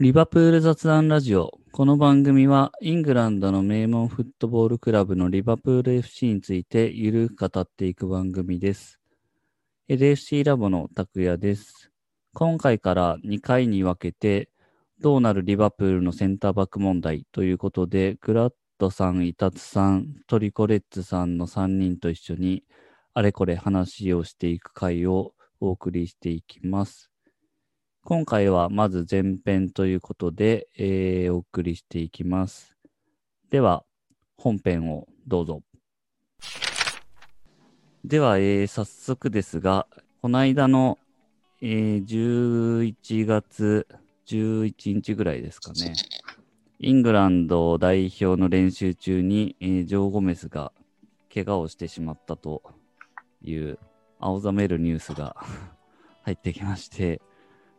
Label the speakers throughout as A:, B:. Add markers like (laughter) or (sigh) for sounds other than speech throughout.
A: リバプール雑談ラジオ。この番組はイングランドの名門フットボールクラブのリバプール FC についてゆるく語っていく番組です。LFC ラボの拓也です。今回から2回に分けてどうなるリバプールのセンターバック問題ということで、グラッドさん、イタツさん、トリコレッツさんの3人と一緒にあれこれ話をしていく回をお送りしていきます。今回はまず前編ということで、えーお送りしていきます。では、本編をどうぞ。では、えー早速ですが、この間の、えー11月11日ぐらいですかね。イングランド代表の練習中に、えージョー・ゴメスが怪我をしてしまったという青ざめるニュースが (laughs) 入ってきまして、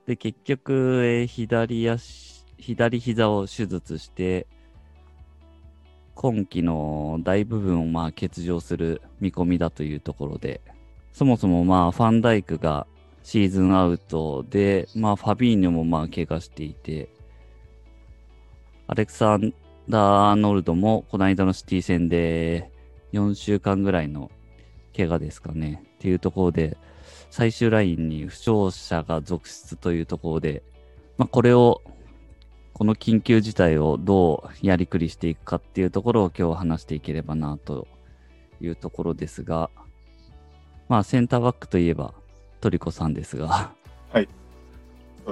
A: で、結局、えー左足、左膝を手術して、今季の大部分をまあ欠場する見込みだというところで、そもそもまあファンダイクがシーズンアウトで、まあファビーニョもまあ怪我していて、アレクサンダー・アーノルドもこの間のシティ戦で4週間ぐらいの怪我ですかね。っていうところで、最終ラインに負傷者が続出というところで、まあ、これを、この緊急事態をどうやりくりしていくかっていうところを今日話していければなというところですが、まあセンターバックといえばトリコさんですが、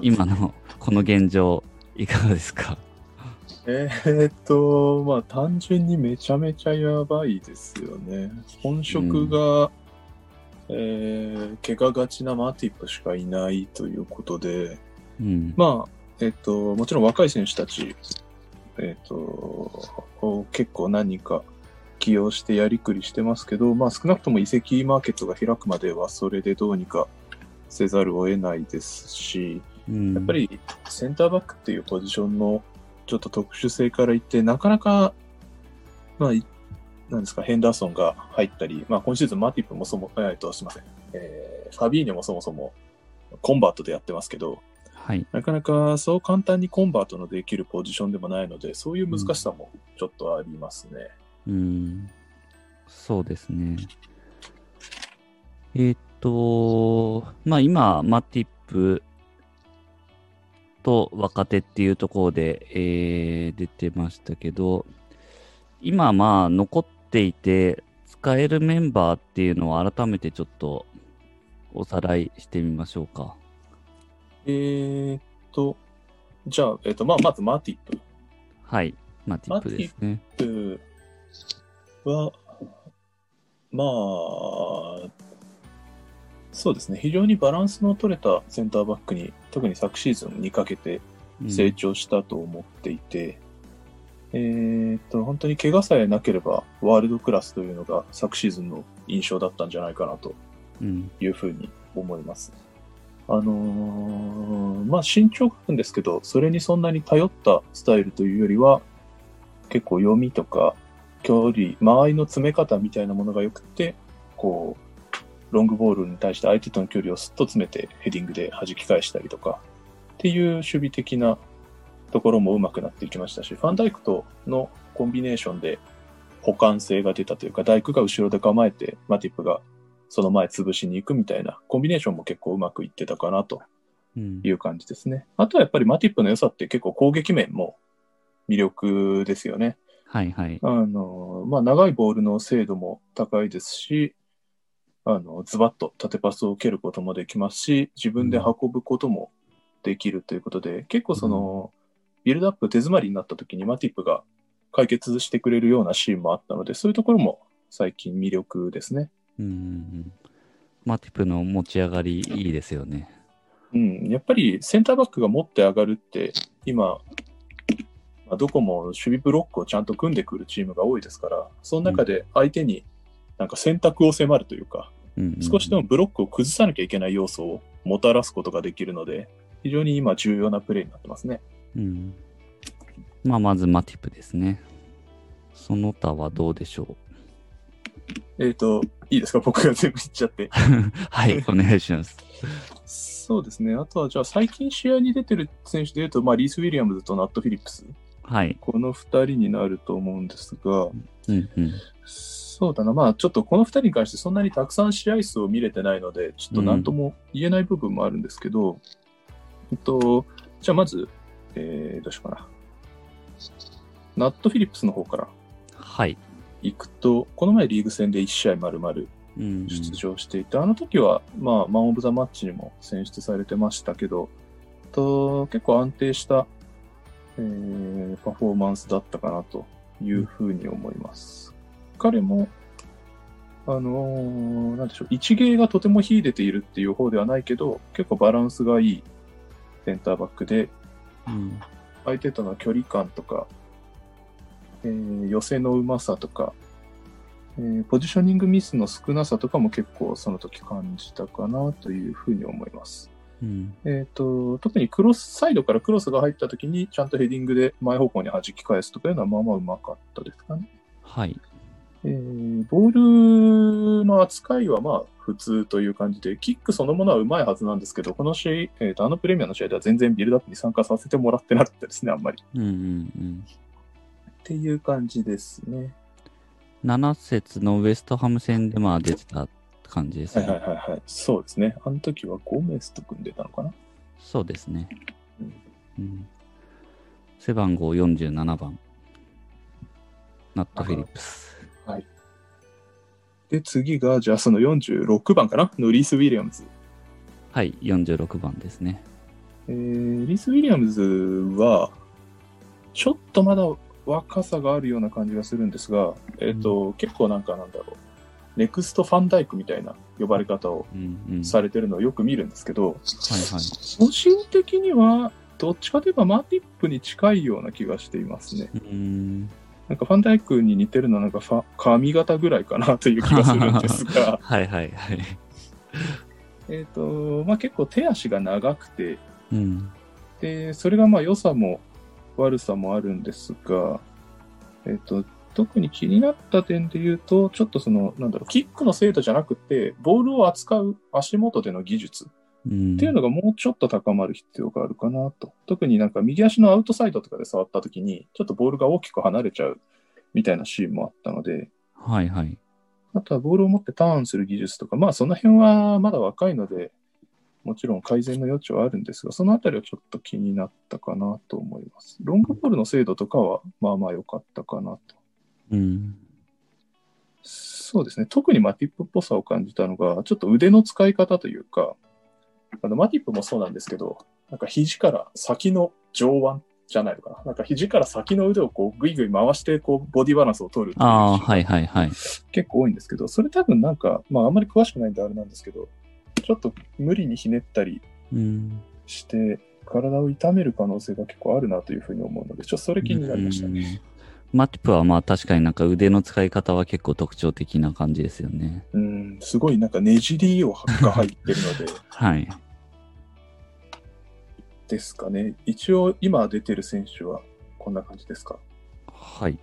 A: 今のこの現状いかがですか？
B: えーっと、まあ単純にめちゃめちゃやばいですよね。本職が、えー怪我がちなマティップしかいないということで、
A: うん。
B: まあ、えーっと、もちろん若い選手たち、えーっと、を結構何人か起用してやりくりしてますけど、まあ少なくとも移籍マーケットが開くまではそれでどうにかせざるを得ないですし、
A: うん、
B: やっぱりセンターバックっていうポジションのちょっと特殊性から言って、なかなか、まあ、いなんですか、ヘンダーソンが入ったり、まあ今シーズンマティップもそも、えーっと、すみません、えーファビーニョもそもそもコンバートでやってますけど、
A: はい。
B: なかなかそう簡単にコンバートのできるポジションでもないので、そういう難しさもちょっとありますね。
A: うん。そうですね。えーっと、まあ今、マティップと若手っていうところで、えー出てましたけど、今まあ残っていて使えるメンバーっていうのを改めてちょっとおさらいしてみましょうか。
B: えーっと、じゃあ、えーっと、まあ、まずマティップ。
A: はい。マティップですね。
B: は、まあ、そうですね、非常にバランスの取れたセンターバックに、特に昨シーズンにかけて
A: うん
B: 成長したと思っていて、えーっと、本当に怪我さえなければ、ワールドクラスというのが昨シーズンの印象だったんじゃないかなと
A: うん。
B: いうふうに思います。あのーまあ身長があるんですけど、それにそんなに頼ったスタイルというよりは、結構読みとか、距離、間合いの詰め方みたいなものが良くて、こう、ロングボールに対して相手との距離をすっと詰めてヘディングで弾き返したりとか、っていう守備的なところも上手くなっていきましたし、ファンダイクとのコンビネーションで補完性が出たというか、ダイクが後ろで構えて、マティップがその前潰しに行くみたいなコンビネーションも結構うまくいってたかなと
A: うん
B: いう感じですね。あとはやっぱりマティップの良さって結構攻撃面も魅力ですよね。
A: はいはい。
B: あの、まあ、長いボールの精度も高いですし、あの、ズバッと縦パスを蹴ることもできますし、自分で運ぶこともできるということで、結構その、ビルドアップ手詰まりになった時にマティップが解決してくれるようなシーンもあったので、そういうところも最近魅力ですね。
A: うん。マティップの持ち上がりいいですよね。
B: うん、やっぱりセンターバックが持って上がるって、今、まあどこも守備ブロックをちゃんと組んでくるチームが多いですから、その中で相手になんか選択を迫るというか、
A: うんうんうん
B: 少しでもブロックを崩さなきゃいけない要素をもたらすことができるので、非常に今重要なプレーになってますね。
A: うん。まあ、まずマティップですね。その他はどうでしょう？
B: えっ、と、いいですか？僕が全部言っちゃって。(laughs)
A: はい、お願いします。
B: そうですね。あとは、じゃあ、最近試合に出てる選手で言うと、まあ、リース・ウィリアムズとナット・フィリップス。
A: はい。
B: この二人になると思うんですが、
A: うんうん。
B: そうだな。まあ、ちょっとこの二人に関してそんなにたくさん試合数を見れてないので、ちょっと何とも言えない部分もあるんですけど、えっと、じゃあまず、えー、どうしようかな。ナット・フィリップスの方から
A: はい。
B: 行くと、この前リーグ戦で1試合丸々
A: うんうん
B: 出場していて、あの時は、まあ、マン・オブ・ザ・マッチにも選出されてましたけど、と結構安定した、えーパフォーマンスだったかなというふうに思います。彼も、あのーなんでしょう、一芸がとても秀でているっていう方ではないけど、結構バランスがいいセンターバックで、
A: うん
B: 相手との距離感とか、えー寄せのうまさとか、えーポジショニングミスの少なさとかも結構その時感じたかなというふうに思います。
A: うん
B: えっ、と、特にクロス、サイドからクロスが入った時にちゃんとヘディングで前方向に弾き返すとかいうのはまあまあうまかったですかね。
A: はい。
B: えーボールの扱いはまあ普通という感じで、キックそのものはうまいはずなんですけど、この試合、えーとあのプレミアの試合では全然ビルドアップに参加させてもらってなかったですね、あんまり。
A: うんうんうん。
B: っていう感じですね。
A: 7節のウエストハム戦でまあ出てた感じです
B: はい
A: ね。
B: はいはいはい。そうですね。あの時はゴメスと組んでたのかな？
A: そうですね
B: うん。
A: うん。背番号47番。ナット・フィリップス。
B: で、次が、じゃあその46番かな？のリース・ウィリアムズ。
A: はい、46番ですね。
B: えー、リース・ウィリアムズは、ちょっとまだ若さがあるような感じがするんですが、えっ、と、結構なんかなんだろう。ネクスト・ファンダイクみたいな呼ばれ方を
A: うんうん。
B: されてるのをよく見るんですけど、
A: はいはい。
B: 個人的には、どっちかといえばマティップに近いような気がしていますね。
A: うーん。
B: なんかファンダイクに似てるのはなんかファ髪型ぐらいかなという気がするんですが、(laughs)
A: はいはいはい。
B: えっと、まあ結構手足が長くて、
A: うん。
B: で、それがまあ良さも悪さもあるんですが、えっと、特に気になった点で言うと、ちょっとその、なんだろう、キックの精度じゃなくて、ボールを扱う足元での技術
A: うん、
B: っていうのがもうちょっと高まる必要があるかなと。特になんか右足のアウトサイドとかで触った時に、ちょっとボールが大きく離れちゃうみたいなシーンもあったので、
A: はいはい。
B: あとはボールを持ってターンする技術とか、まあその辺はまだ若いので、もちろん改善の余地はあるんですが、そのあたりはちょっと気になったかなと思います。ロングボールの精度とかはまあまあ良かったかなと。
A: うん。
B: そうですね。特にマティップっぽさを感じたのが、ちょっと腕の使い方というか、あのマティップもそうなんですけど、なんか肘から先の上腕じゃないのかな。なんか肘から先の腕をこうグイグイ回してこうボディバランスを取る
A: ああ、はいはいはい。
B: 結構多いんですけど、それ多分なんか、まああんまり詳しくないんであれなんですけど、ちょっと無理にひねったり
A: うん。
B: して、体を痛める可能性が結構あるなというふうに思うので、ちょっとそれ気になりましたね。
A: うんマティプはまあ確かになんか腕の使い方は結構特徴的な感じですよね。
B: うん、すごいなんかねじりをが入ってるので、(laughs)
A: はい。
B: ですかね。一応今出てる選手はこんな感じですか？
A: はい。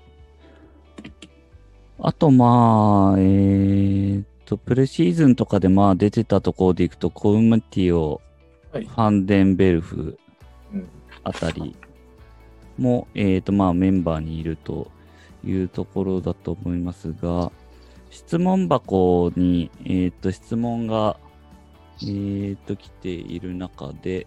A: あとまあ、えーっと、プレシーズンとかでまあ出てたところでいくと、コウムティオ、
B: はい
A: フ。ァンデンベルフ
B: うん。
A: あたりも、えーとまあメンバーにいるというところだと思いますが、質問箱に、えーっと質問が、えーっと来ている中で、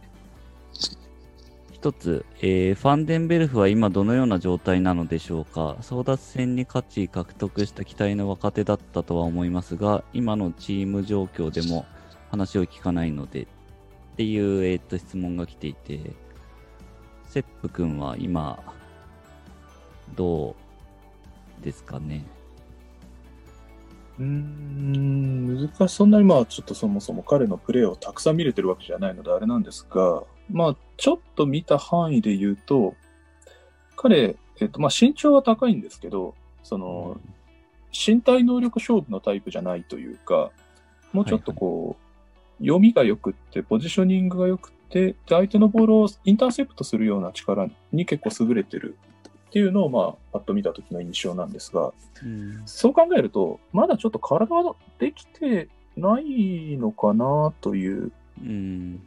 A: 一つ、えーファンデンベルフは今どのような状態なのでしょうか？争奪戦に勝ち獲得した期待の若手だったとは思いますが、今のチーム状況でも話を聞かないのでっていう、えーっと質問が来ていて、セップ君は今、どうですかね？
B: うーん、難しい。そんなにまあちょっとそもそも彼のプレーをたくさん見れてるわけじゃないのであれなんですが、まあちょっと見た範囲で言うと、彼、えっとまあ身長は高いんですけど、その、身体能力勝負のタイプじゃないというか、もうちょっとこう、読みが良くって、ポジショニングが良くって、で相手のボールをインターセプトするような力に結構優れてるっていうのを、まあ、パッと見た時の印象なんですが、
A: うん。
B: そう考えると、まだちょっと体はできてないのかなという
A: うん。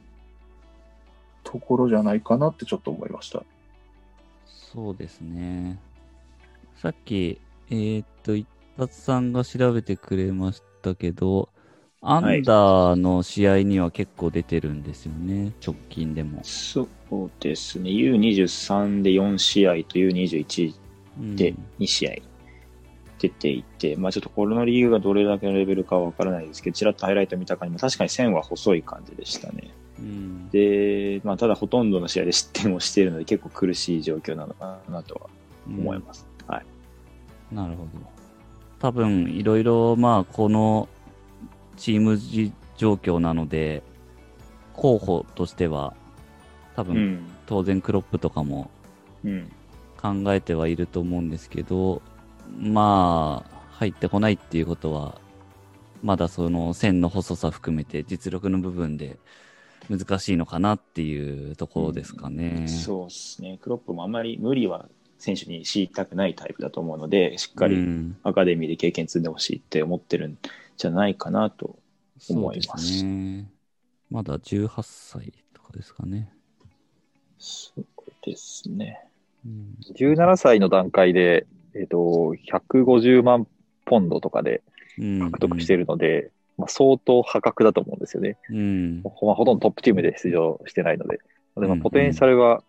B: ところじゃないかなってちょっと思いました。
A: そうですね。さっき、えーっと、一発さんが調べてくれましたけど、アンダーの試合には結構出てるんですよね、直近でも。
C: そうですね。U23 で4試合と U21
A: うん
C: で2試合出ていて、まあちょっとこのリーグがどれだけのレベルかはわからないですけど、ちらっとハイライト見た感じも確かに線は細い感じでしたね。
A: うん。
C: で、まあただほとんどの試合で失点をしているので結構苦しい状況なのかなとは思います。はい。
A: なるほど。多分、いろいろ、まあ、このチームじ状況なので、候補としては、多分、
C: うん。
A: 当然クロップとかも
C: うん。
A: 考えてはいると思うんですけど、まあ、入ってこないっていうことは、まだその線の細さ含めて実力の部分で難しいのかなっていうところですかね。
C: そうですね。クロップもあんまり無理は選手に強いたくないタイプだと思うので、しっか
A: う
C: り
A: ん
C: アカデミーで経験積んでほしいって思ってるんじゃないかなと。思います
A: そうですね。まだ18歳とかですかね。
C: そうですね。
A: うん
D: 17歳の段階で、えっ、と、150万ポンドとかで
A: うん
D: 獲得しているので、まあ、相当破格だと思うんですよね。
A: うん。
D: ほまあ、ほとんどトップチームで出場してないので。で
A: うん
D: まあポテンシャルは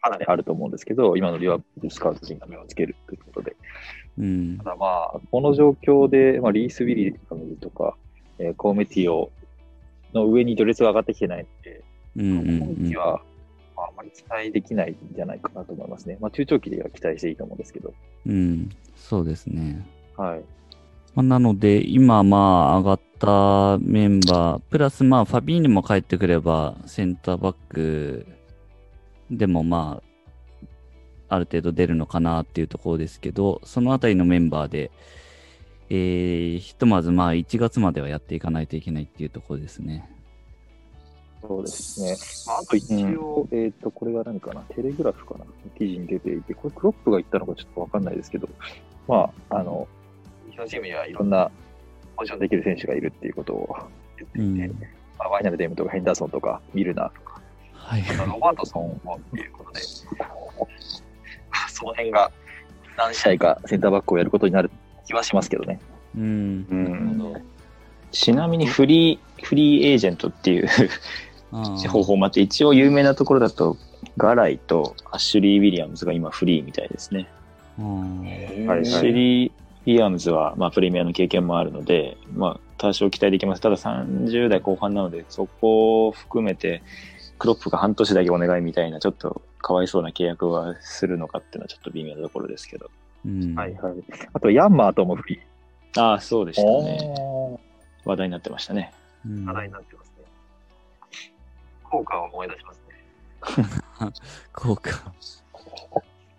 D: かなりあると思うんですけど、今のリワールスカウト陣が目をつけるという。
A: うん
D: た。だまあ、この状況で、まあ、リース・ウィリアムズとか、えーコーメティオの上に序列が上がってきてないので、
A: うんうん
D: 今季は、まあ、あまり期待できないんじゃないかなと思いますね。まあ、中長期では期待していいと思うんですけど。
A: うん。うん。そうですね。
D: はい。
A: まあなので、今、まあ、上がったメンバー、プラス、まあ、ファビーニも帰ってくれば、センターバックでも、まあ、ある程度出るのかなっていうところですけど、そのあたりのメンバーで、えー、ひとまず、まあ、1月まではやっていかないといけないっていうところですね。
D: そうですね。まあ、あと一応、えっ、と、これが何かな、テレグラフかな、記事に出ていて、これクロップが言ったのかちょっとわかんないですけど、まあ、あの、日本チームにはいろんなポジションできる選手がいるっていうことを言っていて、
A: うん
D: まあ、ワイナルデームとかヘンダーソンとかミルナーとか、
A: はい。
D: あのロバートソンもっていうことで、その辺が何試合かセンターバックをやることになる気はしますけどね。
A: うん。
C: ちなみにフリー、フリーエージェントっていう方法もあって、一応有名なところだと、ガライとアッシュリー・ウィリアムズが今フリーみたいですね。アッシュリー・ウィリアムズは、まあ、プレミアの経験もあるので、まあ、多少期待できます。ただ30代後半なので、そこを含めて、クロップが半年だけお願いみたいな、ちょっとかわいそうな契約はするのかっていうのはちょっと微妙なところですけど。
A: うん。
D: はいはい。あと、ヤンマーともフリー
C: ああ、そうでしたね。
B: あ
C: 話題になってましたね。
A: うん
D: 課題になってますね。効果を思い出しますね。
A: こうか。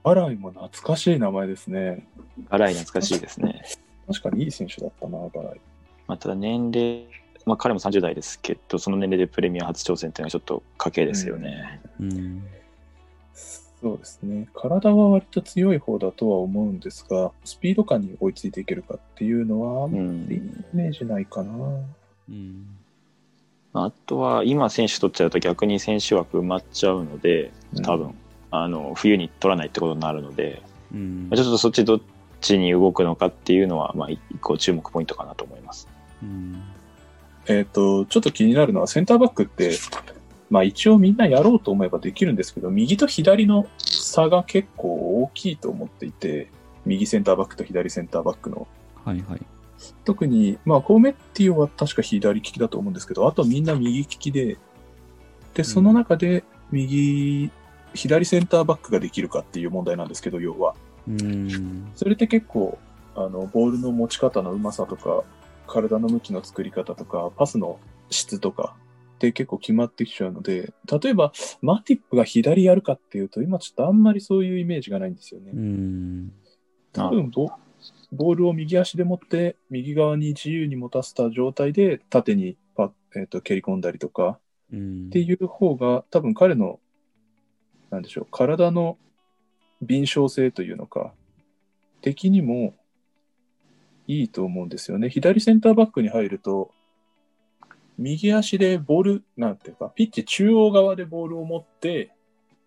B: ーアライも懐かしい名前ですね。
C: ガライ懐かしいですね。
B: 確かにいい選手だったな、ガライ。
C: まあ、ただ年齢、まあ、彼も30代ですけど、その年齢でプレミア初挑戦っていうのはちょっと賭けですよね。
A: うん。
B: そうですね。体は割と強い方だとは思うんですが、スピード感に追いついていけるかっていうのは、イメージないかな。
A: うん。
C: あとは、今選手取っちゃうと逆に選手枠埋まっちゃうので、多分、あの、冬に取らないってことになるので、
A: うん
C: まあちょっとそっちどっちに動くのかっていうのは、まあ、一個注目ポイントかなと思います。
A: うん。
B: えっ、と、ちょっと気になるのは、センターバックって、まあ一応みんなやろうと思えばできるんですけど、右と左の差が結構大きいと思っていて、右センターバックと左センターバックの。
A: はいはい。
B: 特に、まあ、コーメッティオは確か左利きだと思うんですけど、あとみんな右利きで、で、その中で右、左センターバックができるかっていう問題なんですけど、要は。
A: うん。
B: それって結構、あの、ボールの持ち方のうまさとか、体の向きの作り方とか、パスの質とかって結構決まってきちゃうので、例えば、マティップが左やるかっていうと、今ちょっとあんまりそういうイメージがないんですよね。
A: うん。
B: 多分ボ、ボールを右足で持って、右側に自由に持たせた状態で、縦にパ、えー、と蹴り込んだりとか
A: うん。
B: っていう方が、多分彼の、なんでしょう、体の敏捷性というのか、的にもいいと思うんですよね。左センターバックに入ると、右足でボール、なんていうか、ピッチ中央側でボールを持って、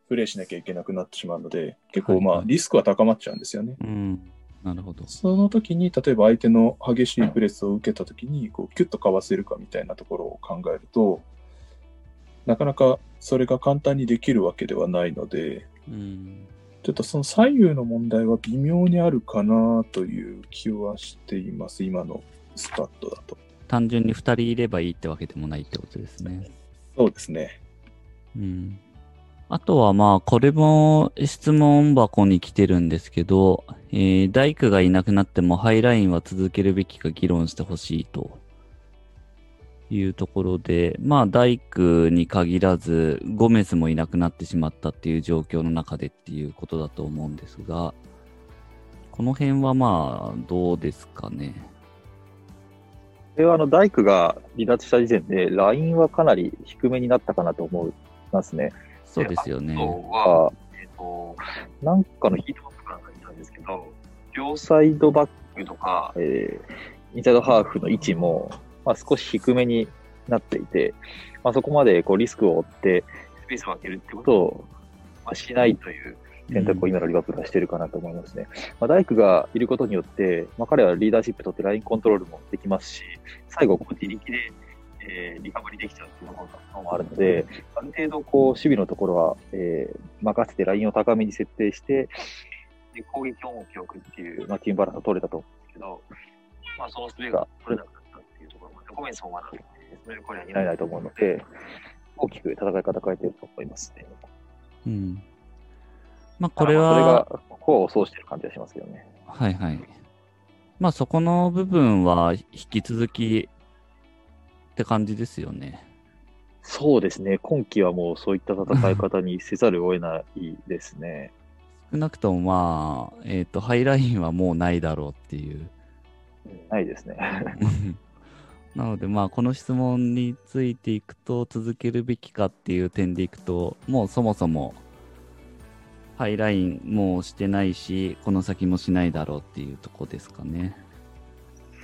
B: プレーしなきゃいけなくなってしまうので、結構まあリスクは高まっちゃうんですよね。
A: うん。なるほど。
B: その時に、例えば相手の激しいプレスを受けた時に、こう、キュッとかわせるかみたいなところを考えると、なかなかそれが簡単にできるわけではないので、
A: うん。
B: ちょっとその左右の問題は微妙にあるかなという気はしています、今のスカットだと。
A: 単純に2人いればいいってわけでもないってことですね。
B: そうですね。
A: うん。あとはまあ、これも質問箱に来てるんですけど、えー、大工がいなくなってもハイラインは続けるべきか議論してほしいというところで、まあ、大工に限らず、ゴメスもいなくなってしまったっていう状況の中でっていうことだと思うんですが、この辺はまあ、どうですかね？
D: これはあの、大工が離脱した時点で、ラインはかなり低めになったかなと思いますね。
A: そうですよね。
D: あとは、えっ、と、なんかのヒートマップから見たんですけど、両サイドバックとか、えー、インサイドハーフの位置も、まあ、少し低めになっていて、まあ、そこまでこうリスクを負ってスペースを空けるってこと？を、まあ、しないという選択を今のリバプールはしてるかなと思いますね。まあ、大工がいることによって、まあ、彼はリーダーシップ取ってラインコントロールもできますし、最後こう自力で、えーリカバリーできちゃうっていうところもあるので、ある程度こう守備のところは、えー任せてラインを高めに設定して、で攻撃を重きを置くっていう、まあ、チームバランスが取れたと。思うんですけど、まあ、その術が取れなくコメンソンはその役割は担えないと思うので、大きく戦い方変えてると思いますね。
A: うん。まあ、これ
D: まあ
A: は、
D: それが、功を奏してる感じがしますけどね。
A: はいはい。まあそこの部分は引き続きって感じですよね。
D: そうですね。今季はもうそういった戦い方にせざるを得ないですね。
A: 少なくともまあ、えっ、と、ハイラインはもうないだろうっていう。
D: ないですね。(laughs)
A: なのでまあこの質問についていくと続けるべきかっていう点でいくともうそもそもハイラインもうしてないしこの先もしないだろうっていうとこですかね。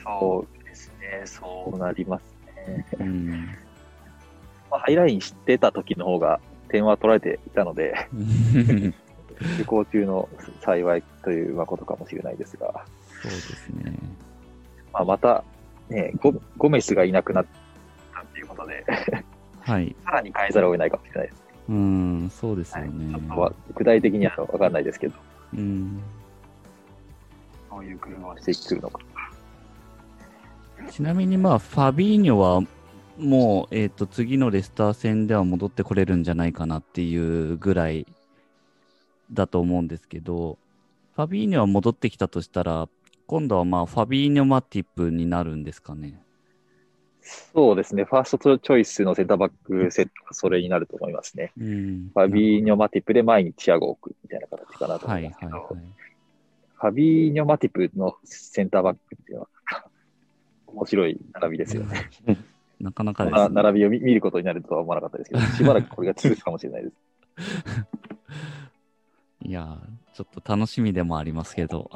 D: そうですね。そうなりますね。
A: うん。
D: まあ、ハイライン知ってた時の方が点は取られていたので、(laughs) 旅行中の幸いというまあことかもしれないですが、
A: そうですね。
D: まあ、また、ね、ゴゴメスがいなくなったっていうことで、
A: はい。(laughs)
D: さらに変えざるを得ないかもしれないです。
A: うん、そうですよ
D: はい、
A: ね。
D: は具体的には分かんないですけど、
A: うん。
D: どういう工夫をしてくるのか。
A: ちなみにまあ、ファビーニョはもう、えっ、と、次のレスター戦では戻ってこれるんじゃないかなっていうぐらいだと思うんですけど、ファビーニョは戻ってきたとしたら、今度はまあ、ファビーニョマティップになるんですかね。
D: そうですね、ファーストチョイスのセンターバックセットがそれになると思いますね。
A: うん。
D: ファビーニョ・マティップで前にチアゴを置くみたいな形かなと思
A: はいい
D: ますけど、
A: はいはい。
D: ファビーニョ・マティップのセンターバックっていうのは、面白い並びですよね。(laughs)
A: なかなかです、ね。
D: な並びを見見ることになるとは思わなかったですけど、(laughs) しばらくこれが続くかもしれないです。(laughs)
A: いやー、ちょっと楽しみでもありますけど。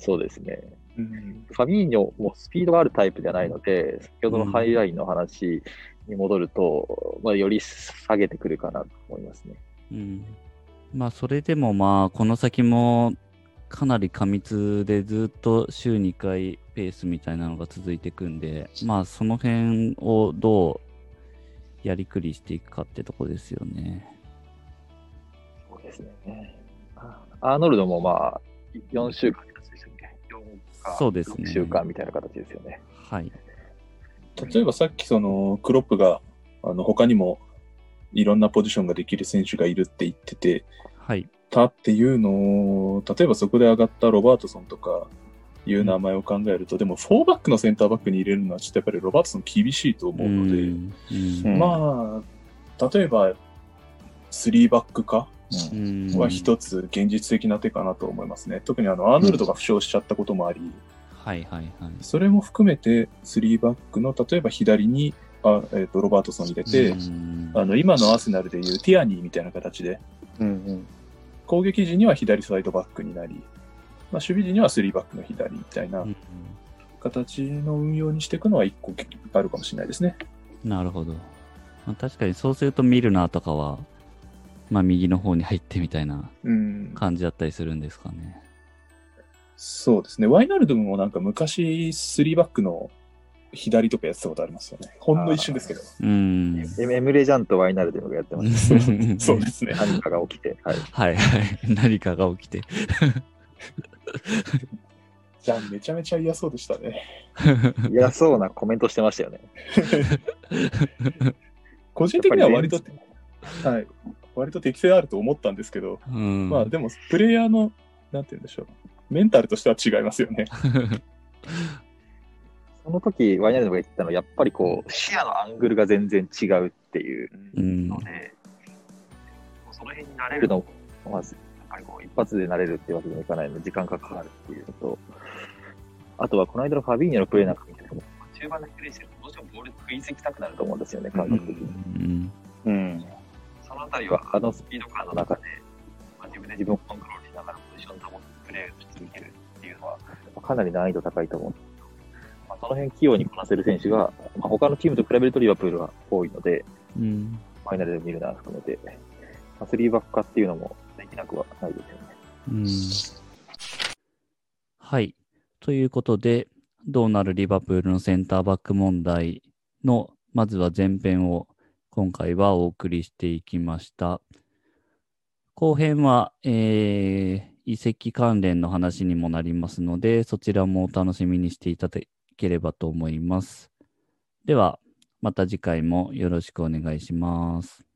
D: そうですね。
B: うん
D: ファビーニョもスピードがあるタイプではないので、先ほどのハイラインの話に戻ると、まあ、より下げてくるかなと思いますね。
A: うん。まあ、それでもまあ、この先もかなり過密でずっと週2回ペースみたいなのが続いていくんで、まあ、その辺をどうやりくりしていくかってとこですよね。
D: そうですね。あアーノルドもまあ、4週間形でしたっけ ?4 か
A: そうですね
D: 6週間みたいな形ですよね。
A: はい。
B: 例えばさっきそのクロップがあの他にもいろんなポジションができる選手がいるって言ってて
A: はい。
B: たっていうのを例えばそこで上がったロバートソンとかいう名前を考えると、でも4バックのセンターバックに入れるのはちょっとやっぱりロバートソン厳しいと思うので、
A: うん
D: うん
B: まあ例えば3バック化
A: うん
B: は一つ現実的な手かなと思いますね。特にあのアーノルドが負傷しちゃったこともあり、
A: はいはいはい。
B: それも含めて3バックの例えば左にあ、えー、とロバートソン入れて、
A: うん
B: あの今のアーセナルでいうティアニーみたいな形で
D: うんうん。
B: 攻撃時には左サイドバックになり、まあ、守備時には3バックの左みたいな
A: うん
B: 形の運用にしていくのは一個あるかもしれないですね。
A: なるほど。まあ、確かにそうするとミルナーとかは、まあ右の方に入ってみたいな
B: うん。
A: 感じだったりするんですかね。
B: そうですね。ワイナルドムもなんか昔3バックの左とかやってたことありますよね。ほんの一瞬ですけど。
A: うん。
D: エエムレジャンとワイナルドムがやってまし (laughs)
B: そうですね。
D: た。何かが起きて。はい。
A: はいはい。何かが起きて。(laughs)
B: じゃあめちゃめちゃ嫌そうでしたね。
D: 嫌そうなコメントしてましたよね。(laughs)
B: 個人的には割と、はい。割と適性あると思ったんですけど、
A: うん。
B: まあでも、プレイヤーの、なんて言うんでしょう。メンタルとしては違いますよね。(laughs) (laughs)
D: その時、ワイナルドムが言ってたのは、やっぱりこう、視野のアングルが全然違うっていう
A: うん
D: の。で、その辺に慣れるのも、まず、やっぱりこう、一発で慣れるっていうわけにもいかないので、時間がかかるっていうのと、あとは、この間のファビーニョのプレーなんか見てても、中盤でプレイしてると、どうしてもボール食いつきたくなると思うんですよね、感覚的に。
A: うん。
C: うん。
D: そのあたりは、あのスピード感の中で、まあ、自分で自分をコントロールしながらポジションを保ってプレーをし続けるっていうのは、まあかなり難易度高いと思うんですけど、まあ、その辺器用にこなせる選手が、まあ、他のチームと比べるとリバプールは多いので、
A: うん。
D: ファイナルで見るな含めて、まあ、3バック化っていうのもできなくはないですよね。
A: うん。はい。ということで、どうなるリバプールのセンターバック問題の、まずは前編を今回はお送りしていきました。後編は、えー、移籍関連の話にもなりますので、そちらもお楽しみにしていただければと思います。では、また次回もよろしくお願いします。